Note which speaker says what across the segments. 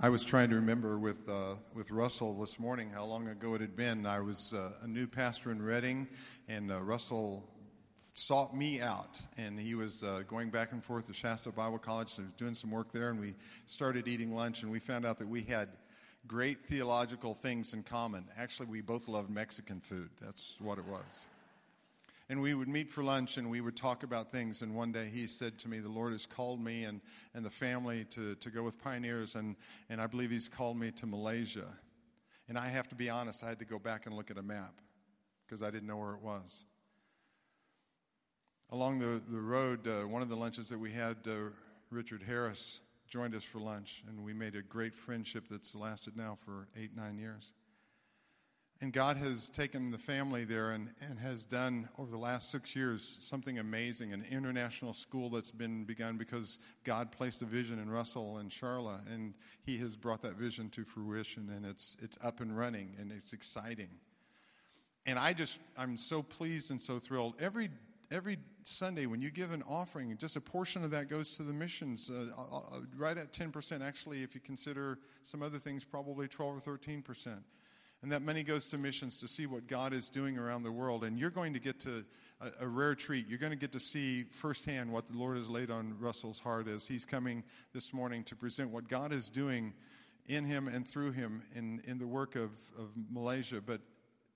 Speaker 1: I was trying to remember with, uh, with Russell this morning how long ago it had been. I was uh, a new pastor in Redding, and uh, Russell sought me out. And he was uh, going back and forth to Shasta Bible College, so he was doing some work there. And we started eating lunch, and we found out that we had great theological things in common. Actually, we both loved Mexican food. That's what it was and we would meet for lunch and we would talk about things. And one day he said to me, The Lord has called me and, and the family to, to go with pioneers, and, and I believe he's called me to Malaysia. And I have to be honest, I had to go back and look at a map because I didn't know where it was. Along the, the road, uh, one of the lunches that we had, uh, Richard Harris joined us for lunch, and we made a great friendship that's lasted now for eight, nine years. And God has taken the family there and, and has done over the last six years something amazing an international school that's been begun because God placed a vision in Russell and Charla, and He has brought that vision to fruition, and it's, it's up and running, and it's exciting. And I just, I'm so pleased and so thrilled. Every every Sunday when you give an offering, just a portion of that goes to the missions, uh, uh, uh right at 10%. Actually, if you consider some other things, probably 12 or 13%. And that money goes to missions to see what God is doing around the world. And you're going to get to a, a, rare treat. You're going to get to see firsthand what the Lord has laid on Russell's heart as he's coming this morning to present what God is doing in him and through him in, in the work of, of Malaysia. But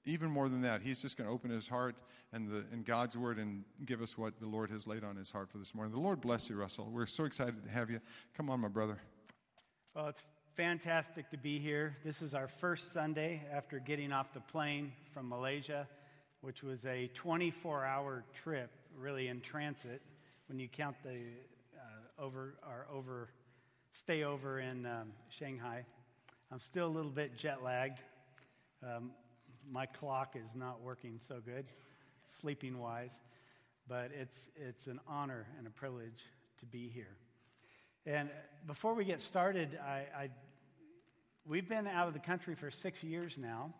Speaker 1: even more than that, he's just going to open his heart and, the, and God's word and give us what the Lord has laid on his heart for this morning. The Lord bless you, Russell. We're so excited to have you. Come on, my brother.
Speaker 2: It's fantastic to be here. This is our first Sunday after getting off the plane from Malaysia, which was a 24 hour trip, really in transit, when you count the uh, over our over stay over in um, Shanghai. I'm still a little bit jet lagged. Um, my clock is not working so good, sleeping wise, but it's, it's an honor and a privilege to be here. And before we get started, I, I, we've been out of the country for six years now,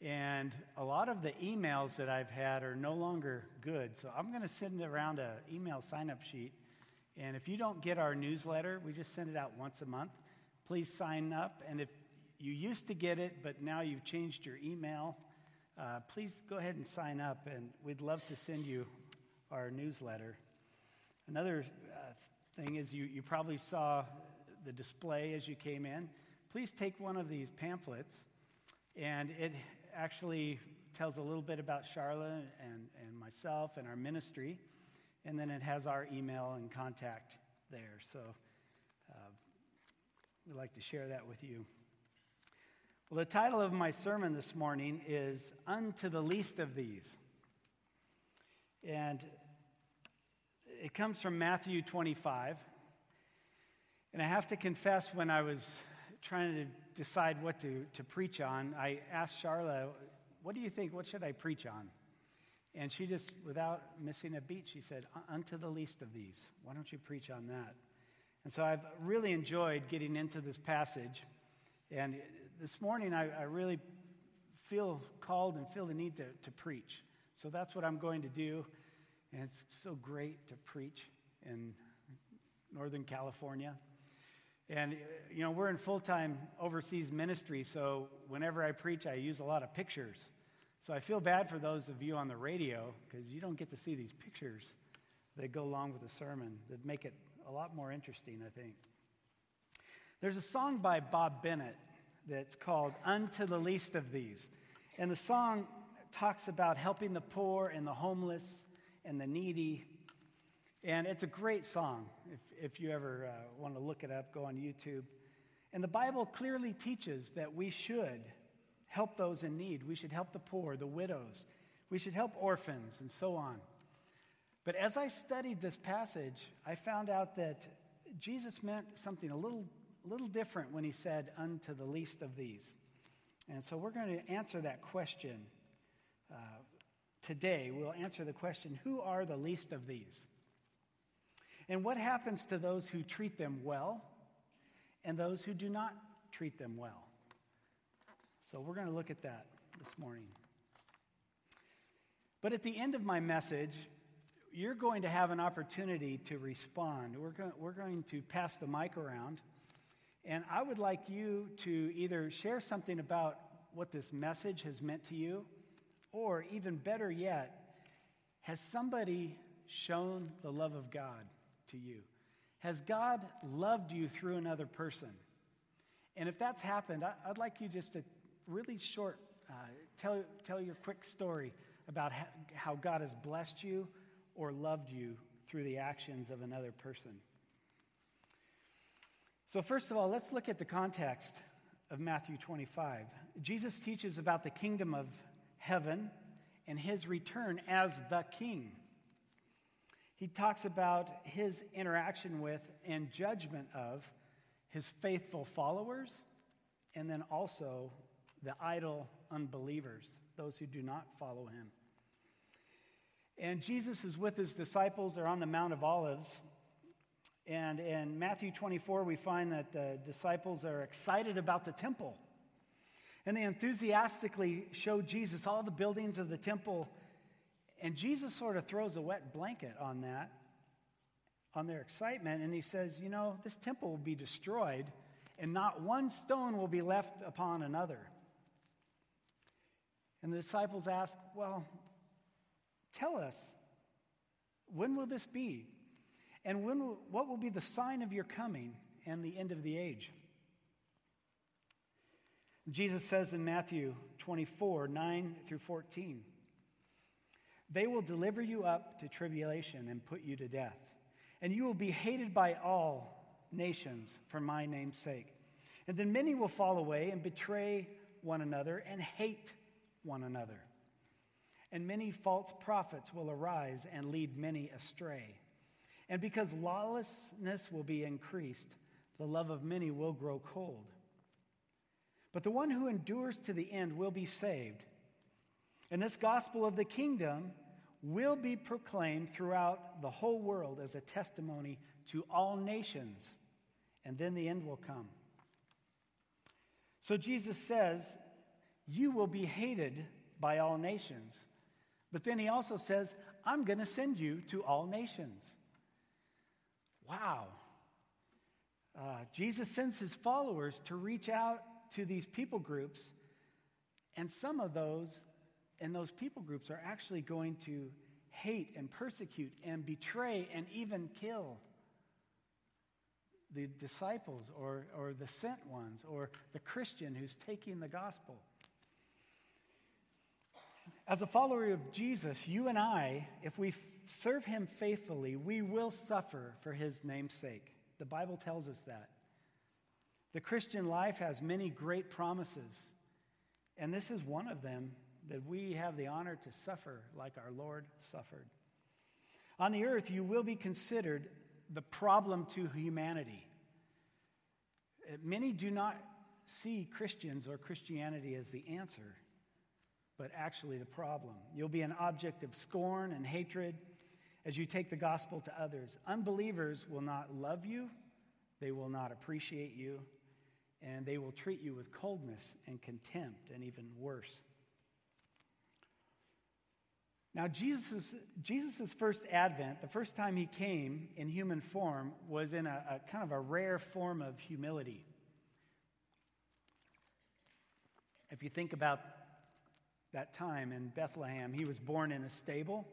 Speaker 2: and a lot of the emails that I've had are no longer good. So I'm going to send around an email sign up sheet. And if you don't get our newsletter, we just send it out once a month. Please sign up. And if you used to get it, but now you've changed your email, uh, please go ahead and sign up. And we'd love to send you our newsletter. Another thing is you, you probably saw the display as you came in. Please take one of these pamphlets, and it actually tells a little bit about Charla and, and myself and our ministry, and then it has our email and contact there. So uh, we'd like to share that with you. Well, the title of my sermon this morning is Unto the Least of These. And it comes from Matthew 25. And I have to confess, when I was trying to decide what to, to preach on, I asked Charla, What do you think? What should I preach on? And she just, without missing a beat, she said, Unto the least of these. Why don't you preach on that? And so I've really enjoyed getting into this passage. And this morning, I, I really feel called and feel the need to, to preach. So that's what I'm going to do. And it's so great to preach in Northern California. And, you know, we're in full time overseas ministry, so whenever I preach, I use a lot of pictures. So I feel bad for those of you on the radio because you don't get to see these pictures that go along with the sermon that make it a lot more interesting, I think. There's a song by Bob Bennett that's called Unto the Least of These. And the song talks about helping the poor and the homeless and the needy. And it's a great song. If, if you ever uh, want to look it up, go on YouTube. And the Bible clearly teaches that we should help those in need. We should help the poor, the widows. We should help orphans, and so on. But as I studied this passage, I found out that Jesus meant something a little, little different when he said, unto the least of these. And so we're going to answer that question uh, today, we'll answer the question who are the least of these? And what happens to those who treat them well and those who do not treat them well? So we're going to look at that this morning. But at the end of my message, you're going to have an opportunity to respond. We're, go- we're going to pass the mic around, And I would like you to either share something about what this message has meant to you, or even better yet, has somebody shown the love of God to you? Has God loved you through another person? And if that's happened, I'd like you just to really short uh, tell, tell your quick story about how God has blessed you or loved you through the actions of another person. So, first of all, let's look at the context of Matthew 25. Jesus teaches about the kingdom of heaven and his return as the king. He talks about his interaction with and judgment of his faithful followers and then also the idle unbelievers, those who do not follow him. And Jesus is with his disciples. They're on the Mount of Olives. And in Matthew 24, we find that the disciples are excited about the temple. And they enthusiastically show Jesus all the buildings of the temple. And Jesus sort of throws a wet blanket on that, on their excitement. And he says, You know, this temple will be destroyed, and not one stone will be left upon another. And the disciples ask, Well, tell us, when will this be? And when will, what will be the sign of your coming and the end of the age? Jesus says in Matthew 24, 9 through 14, They will deliver you up to tribulation and put you to death, and you will be hated by all nations for my name's sake. And then many will fall away and betray one another and hate one another. And many false prophets will arise and lead many astray. And because lawlessness will be increased, the love of many will grow cold. But the one who endures to the end will be saved. And this gospel of the kingdom will be proclaimed throughout the whole world as a testimony to all nations, and then the end will come. So Jesus says you will be hated by all nations. But then he also says, I'm going to send you to all nations. Wow. Uh, Jesus sends his followers to reach out to these people groups, and some of those and those people groups are actually going to hate and persecute and betray and even kill the disciples or, or the sent ones or the Christian who's taking the gospel. As a follower of Jesus, you and I, if we serve him faithfully, we will suffer for his name's sake. The Bible tells us that. The Christian life has many great promises, and this is one of them that we have the honor to suffer like our Lord suffered. On the earth, you will be considered the problem to humanity. Uh, many do not see Christians or Christianity as the answer but actually the problem. You'll be an object of scorn and hatred as you take the gospel to others. Unbelievers will not love you, they will not appreciate you, and they will treat you with coldness and contempt, and even worse. Now, Jesus' Jesus's first advent, the first time he came in human form, was in a, a kind of a rare form of humility. If you think about that time in Bethlehem. He was born in a stable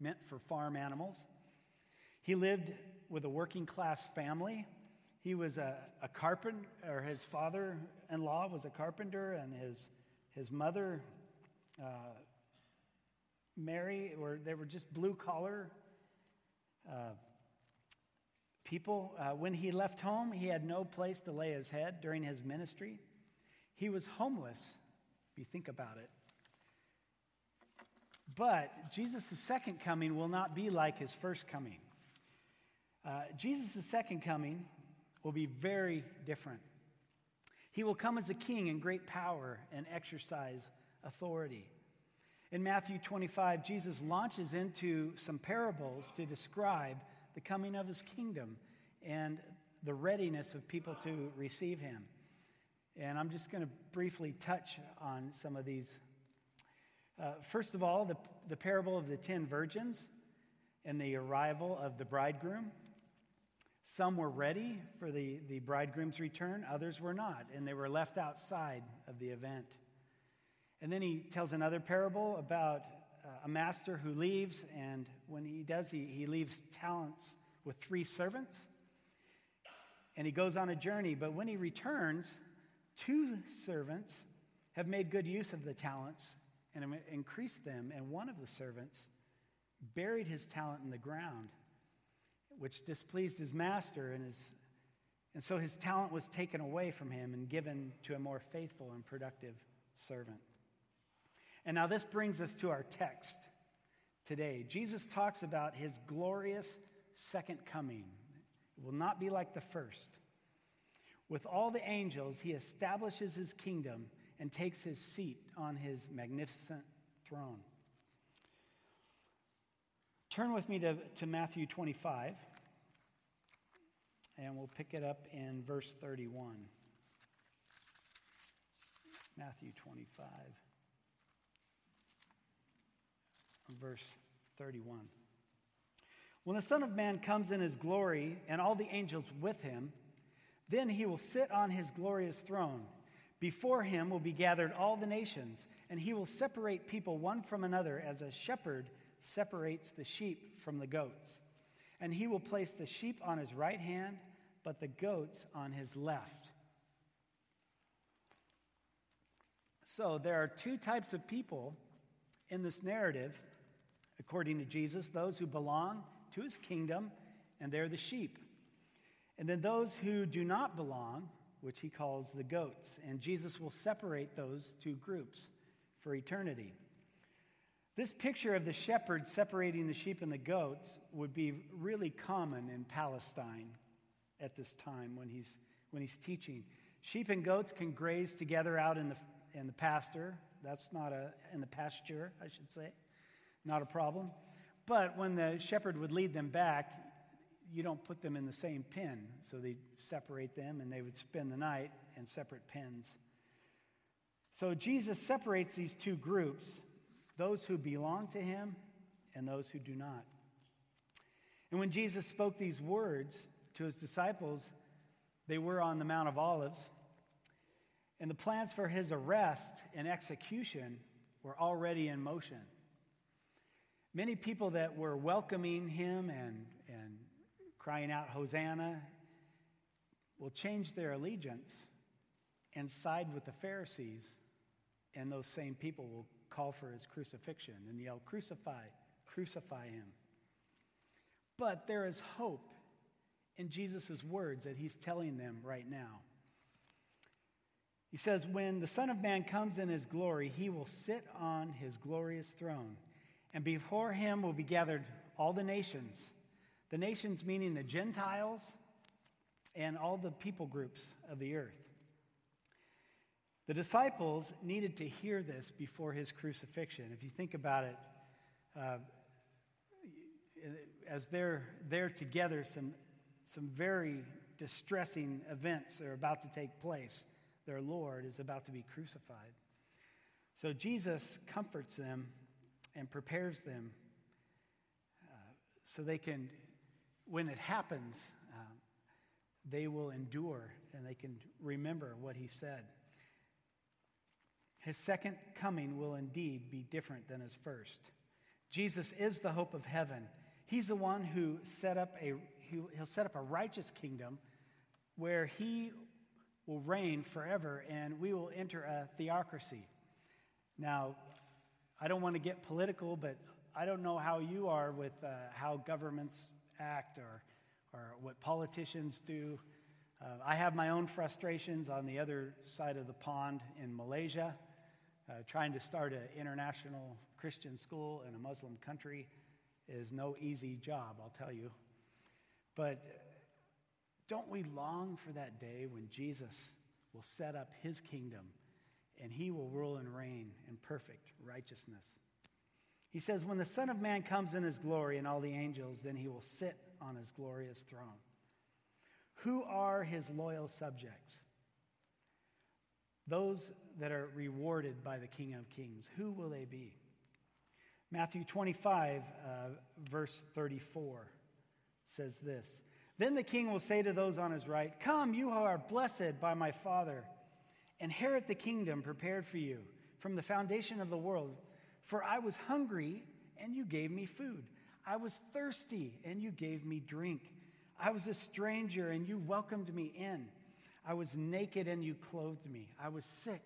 Speaker 2: meant for farm animals. He lived with a working class family. He was a, a carpenter, or his father in law was a carpenter, and his, his mother, uh, Mary, were, they were just blue collar uh, people. Uh, when he left home, he had no place to lay his head during his ministry. He was homeless, if you think about it. But Jesus' second coming will not be like his first coming. Uh, Jesus' second coming will be very different. He will come as a king in great power and exercise authority. In Matthew 25, Jesus launches into some parables to describe the coming of his kingdom and the readiness of people to receive him. And I'm just going to briefly touch on some of these uh, first of all, the, the parable of the ten virgins and the arrival of the bridegroom. Some were ready for the, the bridegroom's return, others were not, and they were left outside of the event. And then he tells another parable about uh, a master who leaves, and when he does, he, he leaves talents with three servants. And he goes on a journey, but when he returns, two servants have made good use of the talents and increased them, and one of the servants buried his talent in the ground, which displeased his master, and, his, and so his talent was taken away from him and given to a more faithful and productive servant. And now this brings us to our text today. Jesus talks about his glorious second coming. It will not be like the first. With all the angels, he establishes his kingdom and takes his seat on his magnificent throne. Turn with me to, to Matthew 25, and we'll pick it up in verse 31. Matthew 25. verse 31. When the Son of Man comes in his glory and all the angels with him, then he will sit on his glorious throne. Before him will be gathered all the nations, and he will separate people one from another as a shepherd separates the sheep from the goats. And he will place the sheep on his right hand, but the goats on his left. So there are two types of people in this narrative according to Jesus, those who belong to his kingdom, and they're the sheep. And then those who do not belong, which he calls the goats. And Jesus will separate those two groups for eternity. This picture of the shepherd separating the sheep and the goats would be really common in Palestine at this time when he's, when he's teaching. Sheep and goats can graze together out in the, in the pasture. That's not a, in the pasture, I should say not a problem. But when the shepherd would lead them back, you don't put them in the same pen. So they separate them and they would spend the night in separate pens. So Jesus separates these two groups those who belong to him and those who do not. And when Jesus spoke these words to his disciples, they were on the Mount of Olives. And the plans for his arrest and execution were already in motion. Many people that were welcoming him and, and crying out, Hosanna, will change their allegiance and side with the Pharisees, and those same people will call for his crucifixion and yell, Crucify, crucify him. But there is hope in Jesus' words that he's telling them right now. He says, When the Son of Man comes in his glory, he will sit on his glorious throne and before him will be gathered all the nations. The nations meaning the Gentiles and all the people groups of the earth. The disciples needed to hear this before his crucifixion. If you think about it, uh, as they're there together, some, some very distressing events are about to take place. Their Lord is about to be crucified. So Jesus comforts them and prepares them uh, so they can, when it happens, uh, they will endure and they can remember what he said. His second coming will indeed be different than his first. Jesus is the hope of heaven. He's the one who set up a he'll set up a righteous kingdom where he will reign forever and we will enter a theocracy. Now, I don't want to get political, but I don't know how you are with uh, how governments act or, or what politicians do. Uh, I have my own frustrations on the other side of the pond in Malaysia. Uh, trying to start an international Christian school in a Muslim country is no easy job, I'll tell you. But don't we long for that day when Jesus will set up his kingdom and he will rule and reign in perfect righteousness. He says, When the Son of Man comes in his glory and all the angels, then he will sit on his glorious throne. Who are his loyal subjects? Those that are rewarded by the King of Kings. Who will they be? Matthew 25, uh, verse 34 says this Then the king will say to those on his right, Come, you who are blessed by my Father, inherit the kingdom prepared for you from the foundation of the world. For I was hungry, and you gave me food. I was thirsty, and you gave me drink. I was a stranger, and you welcomed me in. I was naked, and you clothed me. I was sick,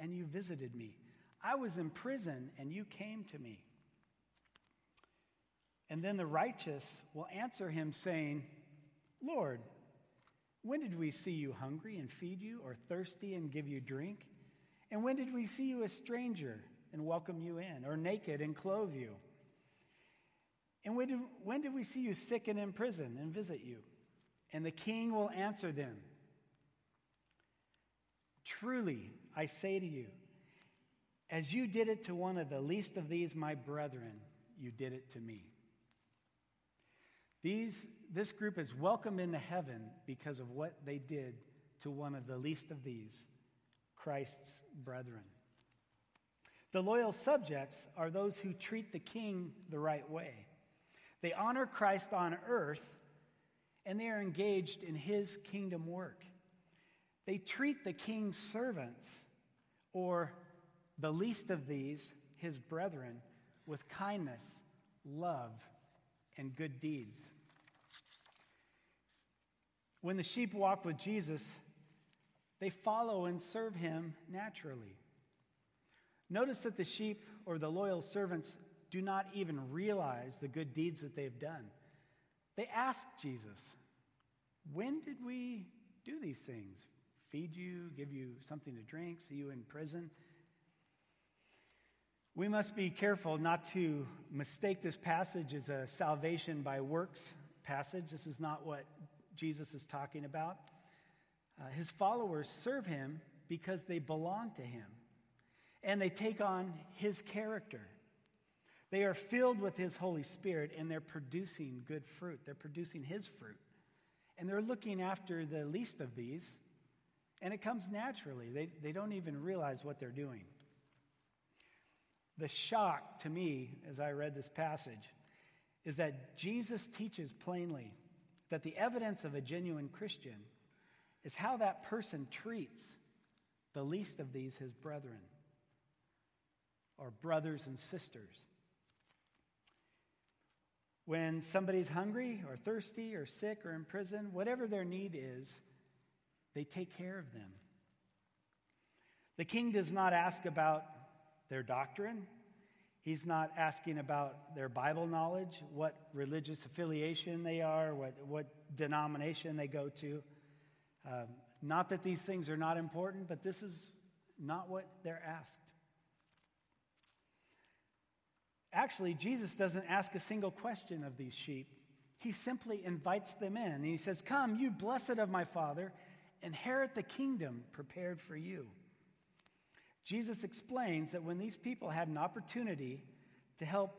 Speaker 2: and you visited me. I was in prison, and you came to me. And then the righteous will answer him, saying, Lord, when did we see you hungry and feed you, or thirsty and give you drink? And when did we see you a stranger and welcome you in, or naked and clothe you? And when did, when did we see you sick and in prison and visit you? And the king will answer them Truly, I say to you, as you did it to one of the least of these, my brethren, you did it to me. These, this group is welcome into heaven because of what they did to one of the least of these, Christ's brethren. The loyal subjects are those who treat the king the right way. They honor Christ on earth and they are engaged in his kingdom work. They treat the king's servants, or the least of these, his brethren, with kindness, love, and good deeds. When the sheep walk with Jesus, they follow and serve him naturally. Notice that the sheep or the loyal servants do not even realize the good deeds that they've done. They ask Jesus, When did we do these things? Feed you, give you something to drink, see you in prison? We must be careful not to mistake this passage as a salvation by works passage. This is not what Jesus is talking about. Uh, his followers serve him because they belong to him and they take on his character. They are filled with his Holy Spirit and they're producing good fruit. They're producing his fruit. And they're looking after the least of these, and it comes naturally. They, they don't even realize what they're doing. The shock to me as I read this passage is that Jesus teaches plainly that the evidence of a genuine Christian is how that person treats the least of these, his brethren, or brothers and sisters. When somebody's hungry or thirsty or sick or in prison, whatever their need is, they take care of them. The king does not ask about their doctrine. He's not asking about their Bible knowledge, what religious affiliation they are, what, what denomination they go to. Um, not that these things are not important, but this is not what they're asked. Actually, Jesus doesn't ask a single question of these sheep. He simply invites them in. And he says, Come, you blessed of my Father, inherit the kingdom prepared for you. Jesus explains that when these people had an opportunity to help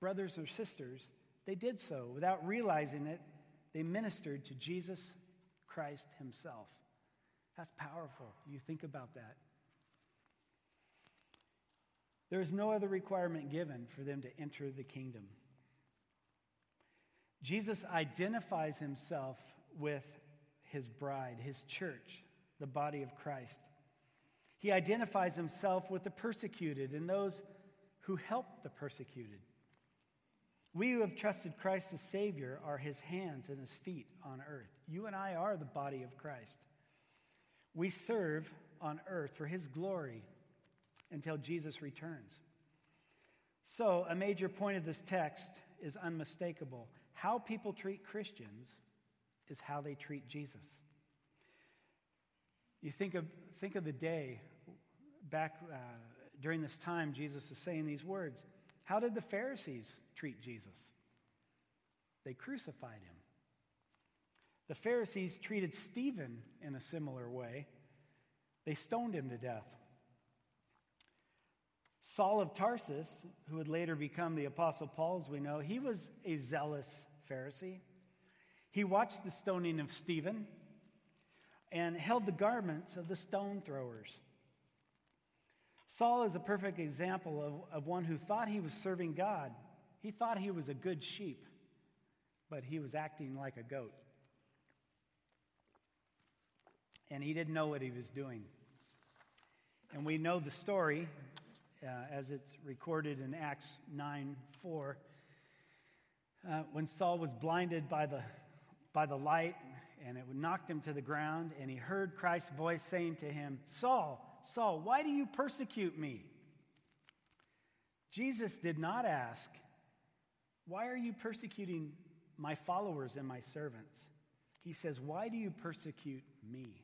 Speaker 2: brothers or sisters, they did so. Without realizing it, they ministered to Jesus Christ himself. That's powerful. You think about that. There is no other requirement given for them to enter the kingdom. Jesus identifies himself with his bride, his church, the body of Christ. He identifies himself with the persecuted and those who help the persecuted. We who have trusted Christ as Savior are his hands and his feet on earth. You and I are the body of Christ. We serve on earth for his glory until Jesus returns. So, a major point of this text is unmistakable. How people treat Christians is how they treat Jesus. You think of, think of the day back uh, during this time, Jesus is saying these words. How did the Pharisees treat Jesus? They crucified him. The Pharisees treated Stephen in a similar way. They stoned him to death. Saul of Tarsus, who would later become the Apostle Paul, as we know, he was a zealous Pharisee. He watched the stoning of Stephen and held the garments of the stone throwers. Saul is a perfect example of, of one who thought he was serving God. He thought he was a good sheep, but he was acting like a goat. And he didn't know what he was doing. And we know the story uh, as it's recorded in Acts 9 4. Uh, when Saul was blinded by the, by the light and it knocked him to the ground, and he heard Christ's voice saying to him, Saul, Saul, why do you persecute me? Jesus did not ask, Why are you persecuting my followers and my servants? He says, Why do you persecute me?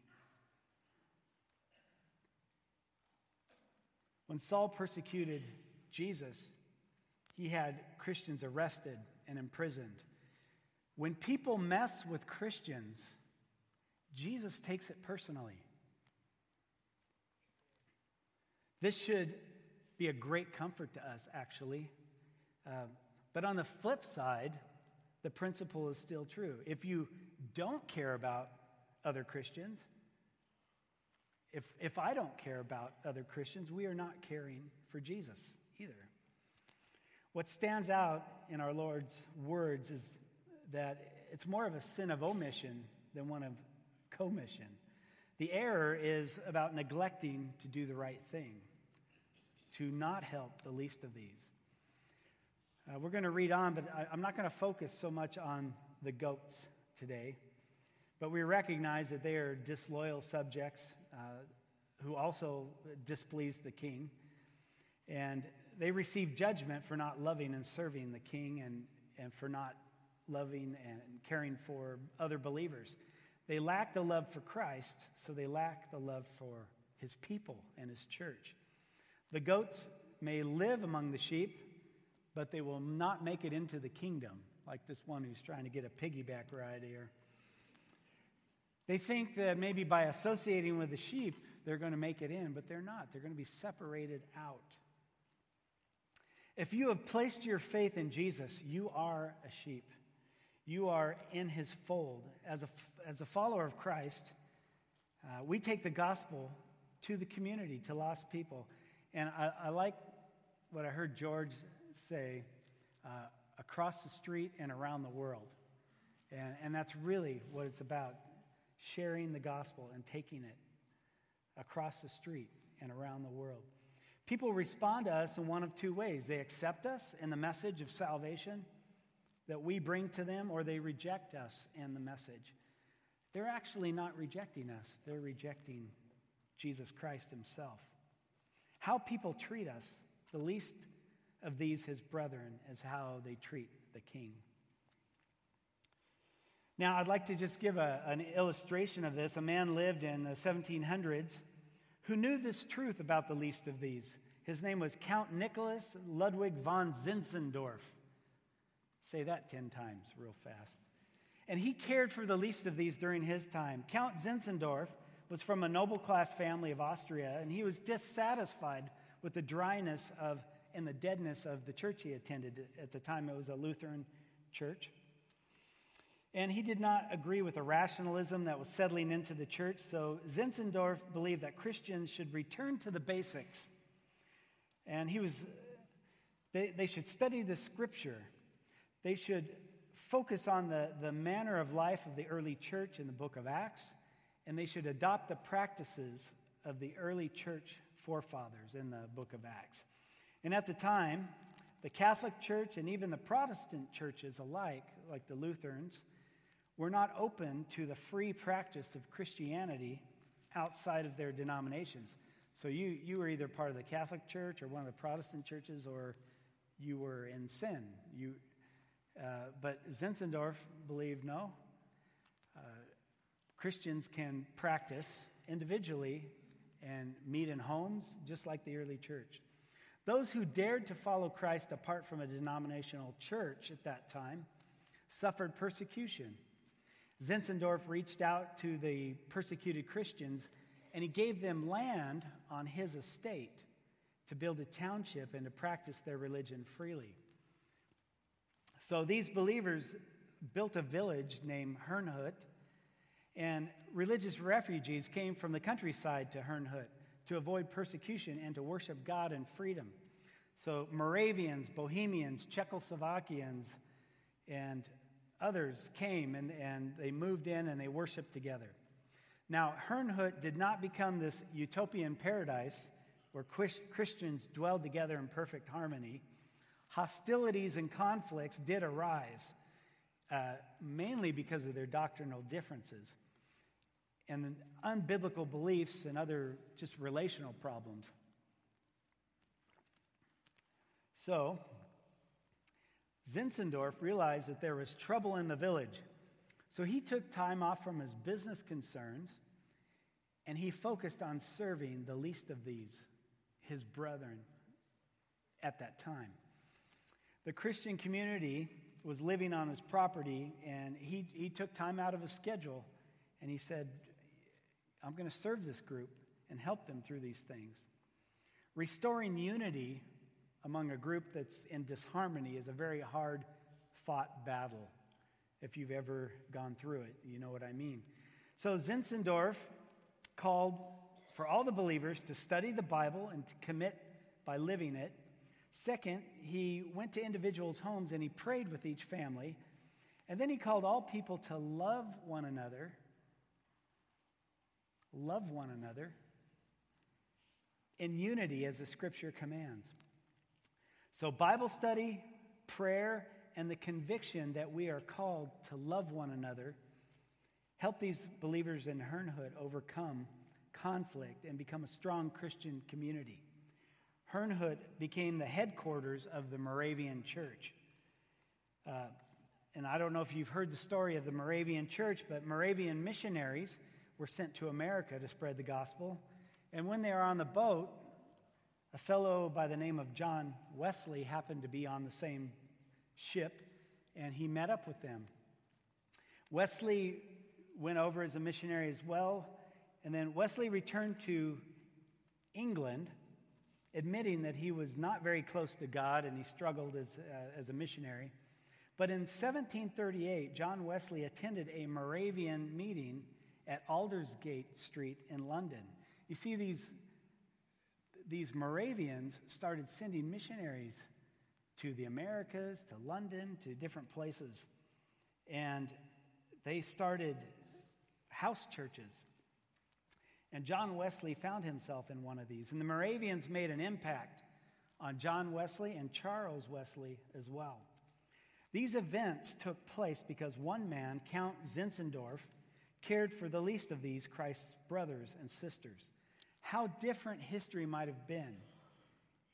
Speaker 2: When Saul persecuted Jesus, he had Christians arrested and imprisoned. When people mess with Christians, Jesus takes it personally. This should be a great comfort to us, actually. Uh, but on the flip side, the principle is still true. If you don't care about other Christians, if, if I don't care about other Christians, we are not caring for Jesus either. What stands out in our Lord's words is that it's more of a sin of omission than one of commission. The error is about neglecting to do the right thing, to not help the least of these. Uh, we're going to read on, but I, I'm not going to focus so much on the goats today. But we recognize that they are disloyal subjects uh, who also displeased the king. And they receive judgment for not loving and serving the king and, and for not loving and caring for other believers. They lack the love for Christ, so they lack the love for his people and his church. The goats may live among the sheep, but they will not make it into the kingdom, like this one who's trying to get a piggyback ride here. They think that maybe by associating with the sheep, they're going to make it in, but they're not. They're going to be separated out. If you have placed your faith in Jesus, you are a sheep. You are in his fold. As a, as a follower of Christ, uh, we take the gospel to the community, to lost people. And I, I like what I heard George say uh, across the street and around the world. And, and that's really what it's about sharing the gospel and taking it across the street and around the world. People respond to us in one of two ways they accept us in the message of salvation that we bring to them, or they reject us and the message. They're actually not rejecting us, they're rejecting Jesus Christ Himself. How people treat us, the least of these, His brethren, is how they treat the King. Now, I'd like to just give a, an illustration of this. A man lived in the 1700s who knew this truth about the least of these. His name was Count Nicholas Ludwig von Zinzendorf. Say that 10 times real fast. And he cared for the least of these during his time. Count Zinzendorf was from a noble class family of Austria, and he was dissatisfied with the dryness of and the deadness of the church he attended. At the time, it was a Lutheran church. And he did not agree with the rationalism that was settling into the church, so Zinzendorf believed that Christians should return to the basics. And he was, they, they should study the scripture. They should focus on the, the manner of life of the early church in the book of Acts, and they should adopt the practices of the early church forefathers in the book of Acts. And at the time, the Catholic Church and even the Protestant churches alike, like the Lutherans, were not open to the free practice of Christianity outside of their denominations. So you, you were either part of the Catholic Church or one of the Protestant churches, or you were in sin. You, uh, but Zinzendorf believed no. Uh, Christians can practice individually and meet in homes just like the early church. Those who dared to follow Christ apart from a denominational church at that time suffered persecution. Zinzendorf reached out to the persecuted Christians and he gave them land on his estate to build a township and to practice their religion freely. So these believers built a village named Herrnhut, and religious refugees came from the countryside to Herrnhut to avoid persecution and to worship God in freedom. So Moravians, Bohemians, Czechoslovakians, and others came and, and they moved in and they worshiped together. Now, Herrnhut did not become this utopian paradise where Christians dwelled together in perfect harmony. Hostilities and conflicts did arise, uh, mainly because of their doctrinal differences and unbiblical beliefs and other just relational problems. So, Zinzendorf realized that there was trouble in the village. So he took time off from his business concerns and he focused on serving the least of these, his brethren, at that time. The Christian community was living on his property and he, he took time out of his schedule and he said, I'm going to serve this group and help them through these things. Restoring unity among a group that's in disharmony is a very hard fought battle. If you've ever gone through it, you know what I mean. So Zinzendorf called for all the believers to study the Bible and to commit by living it. Second, he went to individuals' homes and he prayed with each family. And then he called all people to love one another. Love one another in unity as the scripture commands. So, Bible study, prayer, and the conviction that we are called to love one another help these believers in Herrnhut overcome conflict and become a strong Christian community. Herrnhut became the headquarters of the Moravian church. Uh, and I don't know if you've heard the story of the Moravian church, but Moravian missionaries were sent to America to spread the gospel. And when they were on the boat, a fellow by the name of John Wesley happened to be on the same ship, and he met up with them. Wesley went over as a missionary as well, and then Wesley returned to England, admitting that he was not very close to God and he struggled as, uh, as a missionary. But in 1738, John Wesley attended a Moravian meeting at Aldersgate Street in London. You see, these these Moravians started sending missionaries to the Americas, to London, to different places. And they started house churches. And John Wesley found himself in one of these. And the Moravians made an impact on John Wesley and Charles Wesley as well. These events took place because one man, Count Zinzendorf, cared for the least of these Christ's brothers and sisters how different history might have been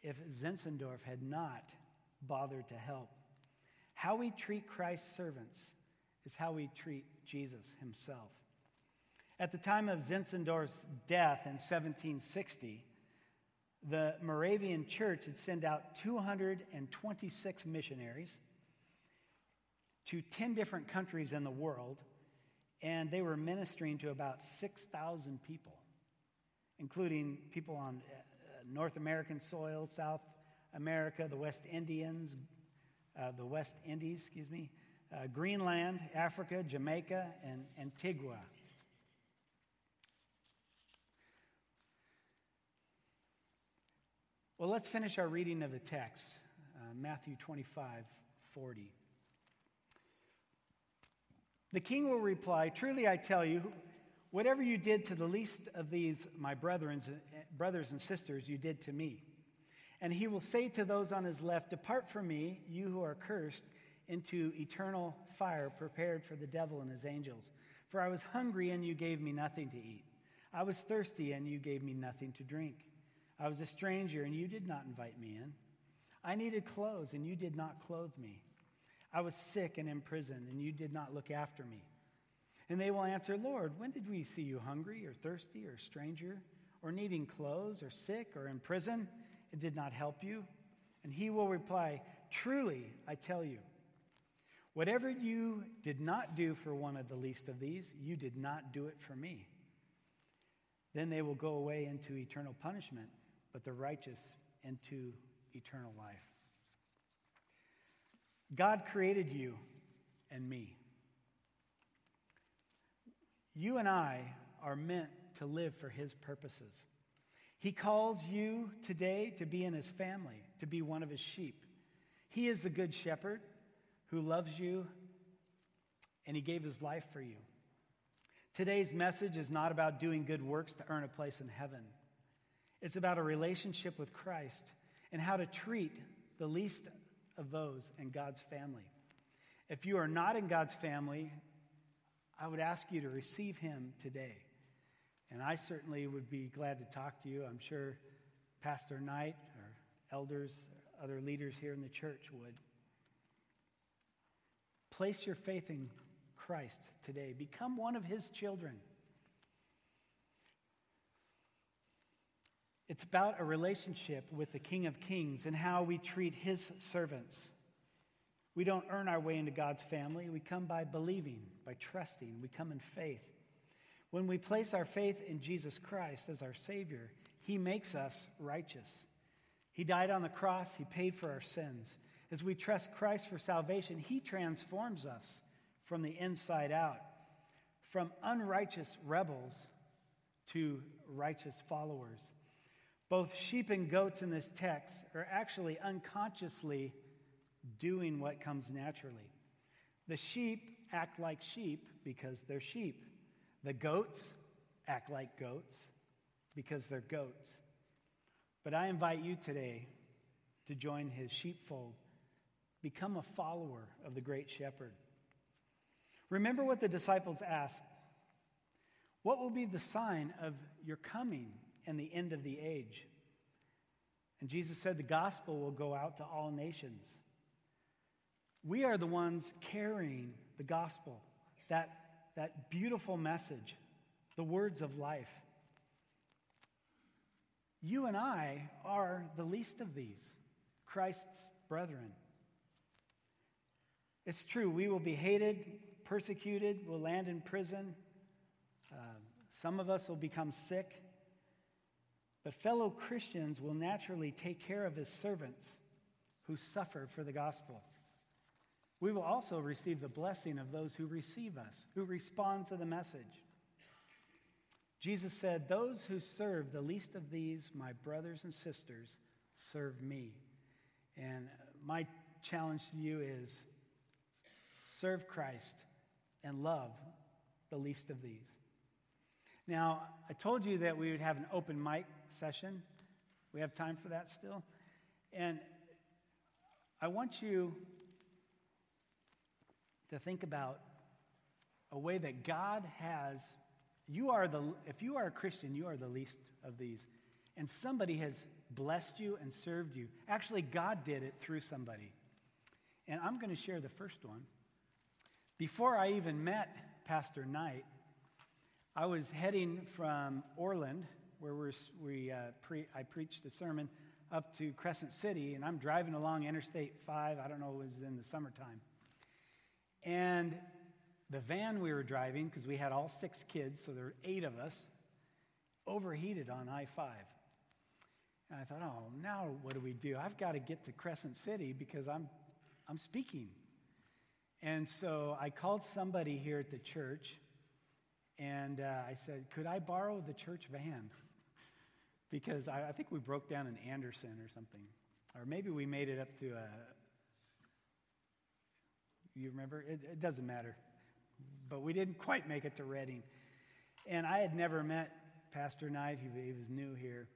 Speaker 2: if Zinzendorf had not bothered to help. How we treat Christ's servants is how we treat Jesus himself. At the time of Zinzendorf's death in 1760, the Moravian church had sent out 226 missionaries to 10 different countries in the world, and they were ministering to about 6,000 people including people on uh, North American soil, South America, the West Indians, uh, the West Indies, excuse me, uh, Greenland, Africa, Jamaica, and Antigua. Well, let's finish our reading of the text, uh, Matthew 25 40. The king will reply, Truly I tell you, Whatever you did to the least of these, my brethren, brothers and sisters, you did to me. And he will say to those on his left, Depart from me, you who are cursed, into eternal fire prepared for the devil and his angels. For I was hungry, and you gave me nothing to eat. I was thirsty, and you gave me nothing to drink. I was a stranger, and you did not invite me in. I needed clothes, and you did not clothe me. I was sick and in prison, and you did not look after me. And they will answer, Lord, when did we see you hungry or thirsty or stranger or needing clothes or sick or in prison? It did not help you. And he will reply, Truly, I tell you, whatever you did not do for one of the least of these, you did not do it for me. Then they will go away into eternal punishment, but the righteous into eternal life. God created you and me. You and I are meant to live for His purposes. He calls you today to be in His family, to be one of His sheep. He is the good shepherd who loves you and he gave his life for you. Today's message is not about doing good works to earn a place in heaven. It's about a relationship with Christ and how to treat the least of those in God's family. If you are not in God's family, I would ask you to receive him today. And I certainly would be glad to talk to you. I'm sure Pastor Knight or elders, other leaders here in the church would. Place your faith in Christ today. Become one of his children. It's about a relationship with the King of Kings and how we treat his servants. We don't earn our way into God's family. We come by believing, by trusting. We come in faith. When we place our faith in Jesus Christ as our Savior, He makes us righteous. He died on the cross, He paid for our sins. As we trust Christ for salvation, He transforms us from the inside out, from unrighteous rebels to righteous followers. Both sheep and goats in this text are actually unconsciously doing what comes naturally. The sheep act like sheep because they're sheep. The goats act like goats because they're goats. But I invite you today to join his sheepfold. Become a follower of the great shepherd. Remember what the disciples asked What will be the sign of your coming and the end of the age? And Jesus said, The gospel will go out to all nations. We are the ones carrying the gospel, that, that beautiful message, the words of life. You and I are the least of these, Christ's brethren. It's true, we will be hated, persecuted, we'll land in prison. Uh, some of us will become sick. But fellow Christians will naturally take care of his servants who suffer for the gospel. We will also receive the blessing of those who receive us, who respond to the message. Jesus said, Those who serve the least of these, my brothers and sisters, serve me. And my challenge to you is serve Christ and love the least of these. Now, I told you that we would have an open mic session. We have time for that still. And I want you to think about a way that God has. You are the, if you are a Christian, you are the least of these. And somebody has blessed you and served you. Actually, God did it through somebody. And I'm going to share the first one. Before I even met Pastor Knight, I was heading from Orland, where we're, we, uh, pre, I preached a sermon, up to Crescent City, and I'm driving along Interstate 5. I don't know, it was in the summertime. And the van we were driving, because we had all six kids, so there were eight of us, overheated on I 5. And I thought, oh, now what do we do? I've got to get to Crescent City because I'm, I'm speaking. And so I called somebody here at the church and uh, I said, could I borrow the church van? because I, I, think we broke down in Anderson or something. Or maybe we made it up to a, you remember? It, it doesn't matter. But we didn't quite make it to Redding. And I had never met Pastor Knight, he, he was new here.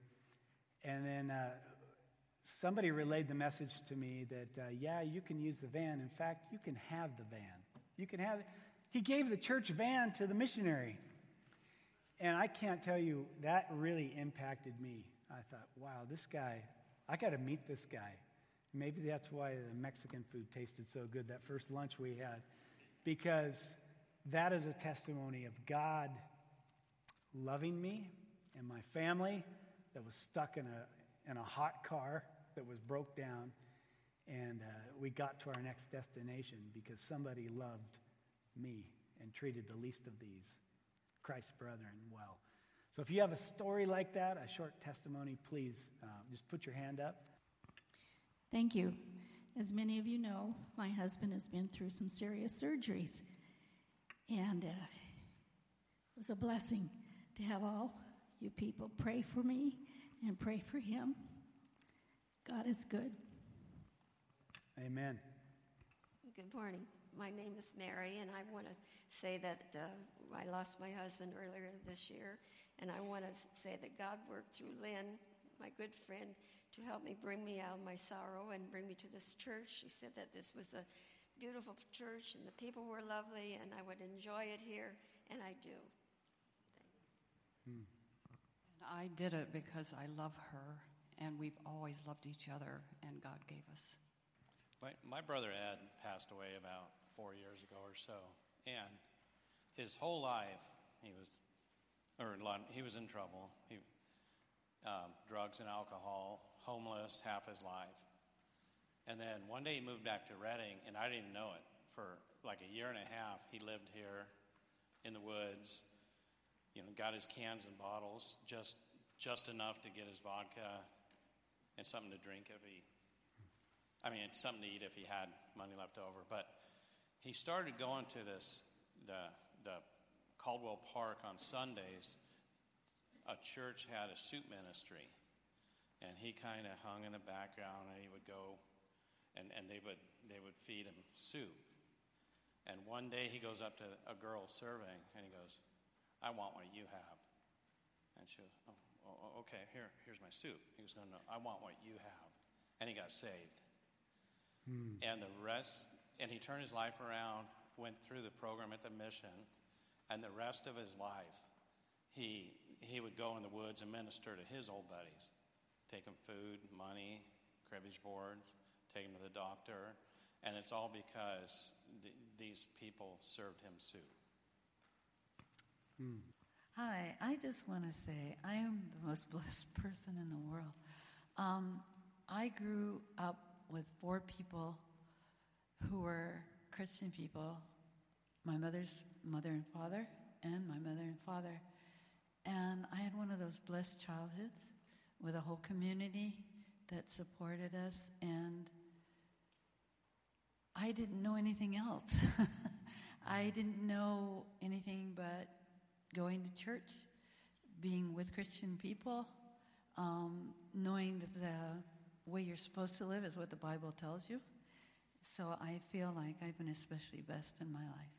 Speaker 2: And then uh, somebody relayed the message to me that, uh, yeah, you can use the van. In fact, you can have the van. You can have. He gave the church van to the missionary. And I can't tell you, that really impacted me. I thought, wow, this guy, I got to meet this guy. Maybe that's why the Mexican food tasted so good that first lunch we had, because that is a testimony of God loving me and my family that was stuck in a, in a hot car that was broke down. And uh, we got to our next destination because somebody loved me and treated the least of these, Christ's brethren, well. So if you have a story like that, a short testimony, please uh, just put your hand up.
Speaker 3: Thank you. As many of you know, my husband has been through some serious surgeries. And uh, it was a blessing to have all you people pray for me and pray for him. God is good.
Speaker 2: Amen.
Speaker 4: Good morning. My name is Mary, and I want to say that uh, I lost my husband earlier this year, and I want to say that God worked through Lynn, my good friend, to help me bring me out of my sorrow and bring me to this church. She said that this was a beautiful church and the people were lovely, and I would enjoy it here, and I do.
Speaker 5: And I did it because I love her, and we've always loved each other, and God gave us.
Speaker 6: My, my brother Ed passed away about four years ago or so, and his whole life he was, or lot, he was in trouble. He, um, drugs and alcohol, homeless half his life, and then one day he moved back to Redding, and I didn't even know it. For like a year and a half, he lived here in the woods. You know, got his cans and bottles just just enough to get his vodka and something to drink if he I mean, something to eat if he had money left over. But he started going to this, the, the Caldwell Park on Sundays. A church had a soup ministry. And he kind of hung in the background and he would go and, and they, would, they would feed him soup. And one day he goes up to a girl serving and he goes, I want what you have. And she goes, oh, oh, okay, here, here's my soup. He goes, no, no, I want what you have. And he got saved. Mm. And the rest, and he turned his life around, went through the program at the mission, and the rest of his life, he, he would go in the woods and minister to his old buddies, take them food, money, cribbage boards, take them to the doctor, and it's all because th- these people served him soup.
Speaker 7: Mm. Hi, I just want to say I am the most blessed person in the world. Um, I grew up with four people who were Christian people my mother's mother and father, and my mother and father. And I had one of those blessed childhoods with a whole community that supported us, and I didn't know anything else. I didn't know anything but going to church, being with Christian people, um, knowing that the way you're supposed to live is what the Bible tells you. So I feel like I've been especially blessed in my life.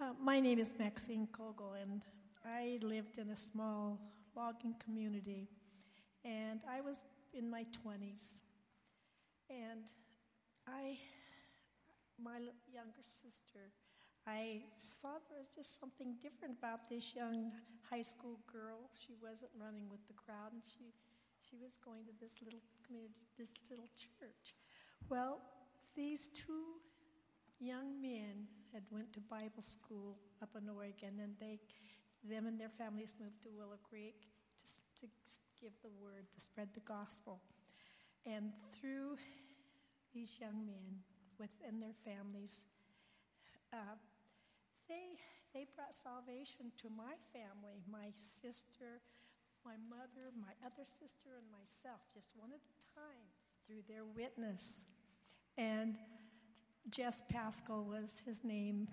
Speaker 8: Uh, my name is Maxine Kogel, and I lived in a small logging community, and I was in my 20s. And I, my younger sister, I saw there was just something different about this young high school girl. She wasn't running with the crowd, and she she was going to this little community, this little church. Well, these two young men had went to Bible school up in Oregon, and they, them and their families moved to Willow Creek to, to give the word, to spread the gospel. And through these young men within their families, uh, they they brought salvation to my family, my sister, my mother, my other sister, and myself, just one at a time, through their witness. And Jess Pascal was his name,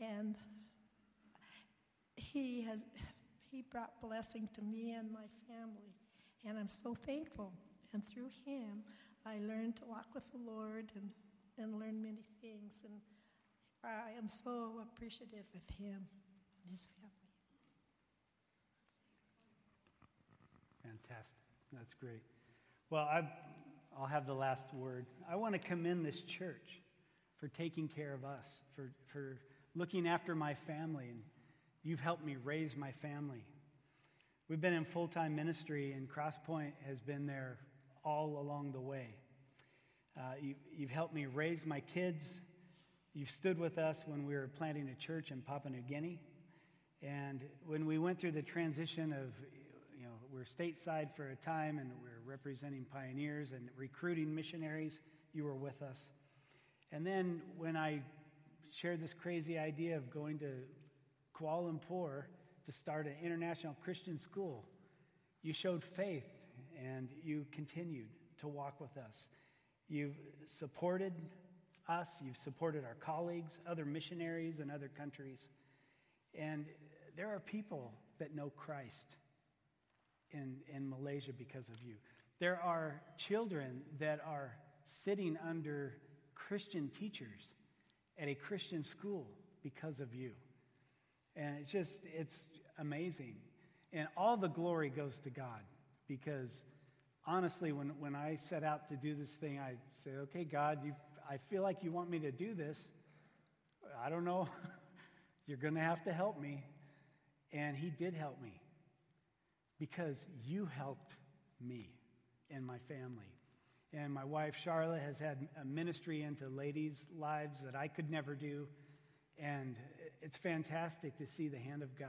Speaker 8: and he has he brought blessing to me and my family, and I'm so thankful. And through him, I learned to walk with the Lord and, and learn many things, and I am so appreciative of him and his family.
Speaker 2: Fantastic. That's great. Well, I, will have the last word. I want to commend this church for taking care of us, for, for looking after my family, and you've helped me raise my family. We've been in full time ministry, and Crosspoint has been there all along the way. Uh, you, you've helped me raise my kids. You've stood with us when we were planting a church in Papua New Guinea. And when we went through the transition of we're stateside for a time and we're representing pioneers and recruiting missionaries. You were with us. And then when I shared this crazy idea of going to Kuala Lumpur to start an international Christian school, you showed faith and you continued to walk with us. You've supported us, you've supported our colleagues, other missionaries in other countries. And there are people that know Christ in, in Malaysia because of you. There are children that are sitting under Christian teachers at a Christian school because of you. And it's just, it's amazing. And all the glory goes to God because honestly, when, when I set out to do this thing, I say, okay, God, you, I feel like you want me to do this. I don't know. You're going to have to help me. And He did help me because you helped me and my family. And my wife, Charlotte, has had a ministry into ladies' lives that I could never do. And it's fantastic to see the hand of God.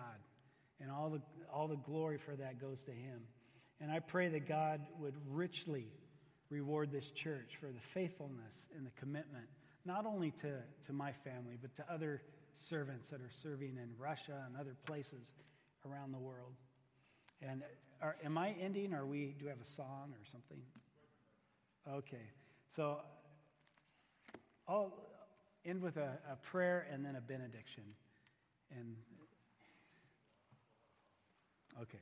Speaker 2: And all the, all the glory for that goes to Him. And I pray that God would richly reward this church for the faithfulness and the commitment, not only to, to my family, but to other servants that are serving in Russia and other places around the world. And are, am I ending, or we do we have a song or something? Okay, so I'll end with a, a prayer and then a benediction. And okay.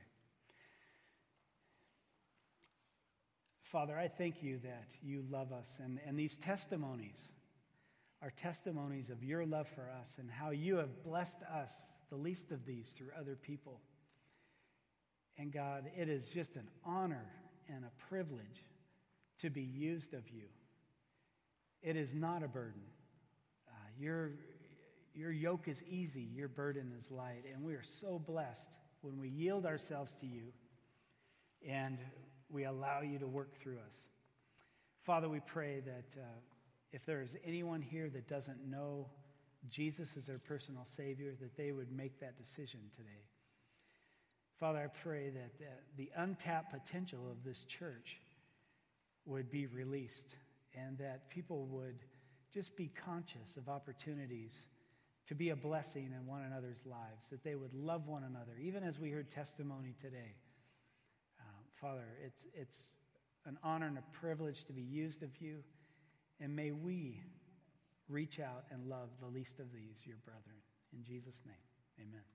Speaker 2: Father, I thank you that you love us, and, and these testimonies are testimonies of your love for us and how you have blessed us, the least of these, through other people. And God, it is just an honor and a privilege to be used of you. It is not a burden. Uh, your, your yoke is easy, your burden is light. And we are so blessed when we yield ourselves to you and we allow you to work through us. Father, we pray that uh, if there is anyone here that doesn't know Jesus as their personal Savior, that they would make that decision today. Father, I pray that uh, the untapped potential of this church would be released and that people would just be conscious of opportunities to be a blessing in one another's lives, that they would love one another, even as we heard testimony today. Father, it's, it's an honor and a privilege to be used of you. And may we reach out and love the least of these, your brethren. In Jesus' name, amen.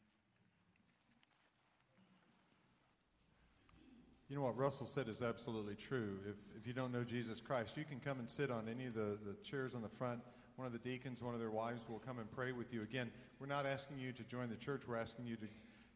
Speaker 1: You know what Russell said is absolutely true. If, if you don't know Jesus Christ, you can come and sit on any of the, the chairs on the front. One of the deacons, one of their wives will come and pray with you. Again, we're not asking you to join the church, we're asking you to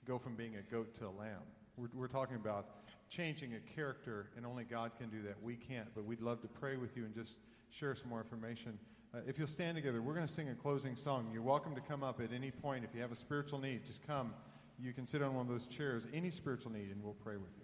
Speaker 1: go from being a goat to a lamb. We're, we're talking about changing a character, and only God can do that. We can't, but we'd love to pray with you and just share some more information. Uh, if you'll stand together, we're going to sing a closing song. You're welcome to come up at any point. If you have a spiritual need, just come. You can sit on one of those chairs, any spiritual need, and we'll pray with you.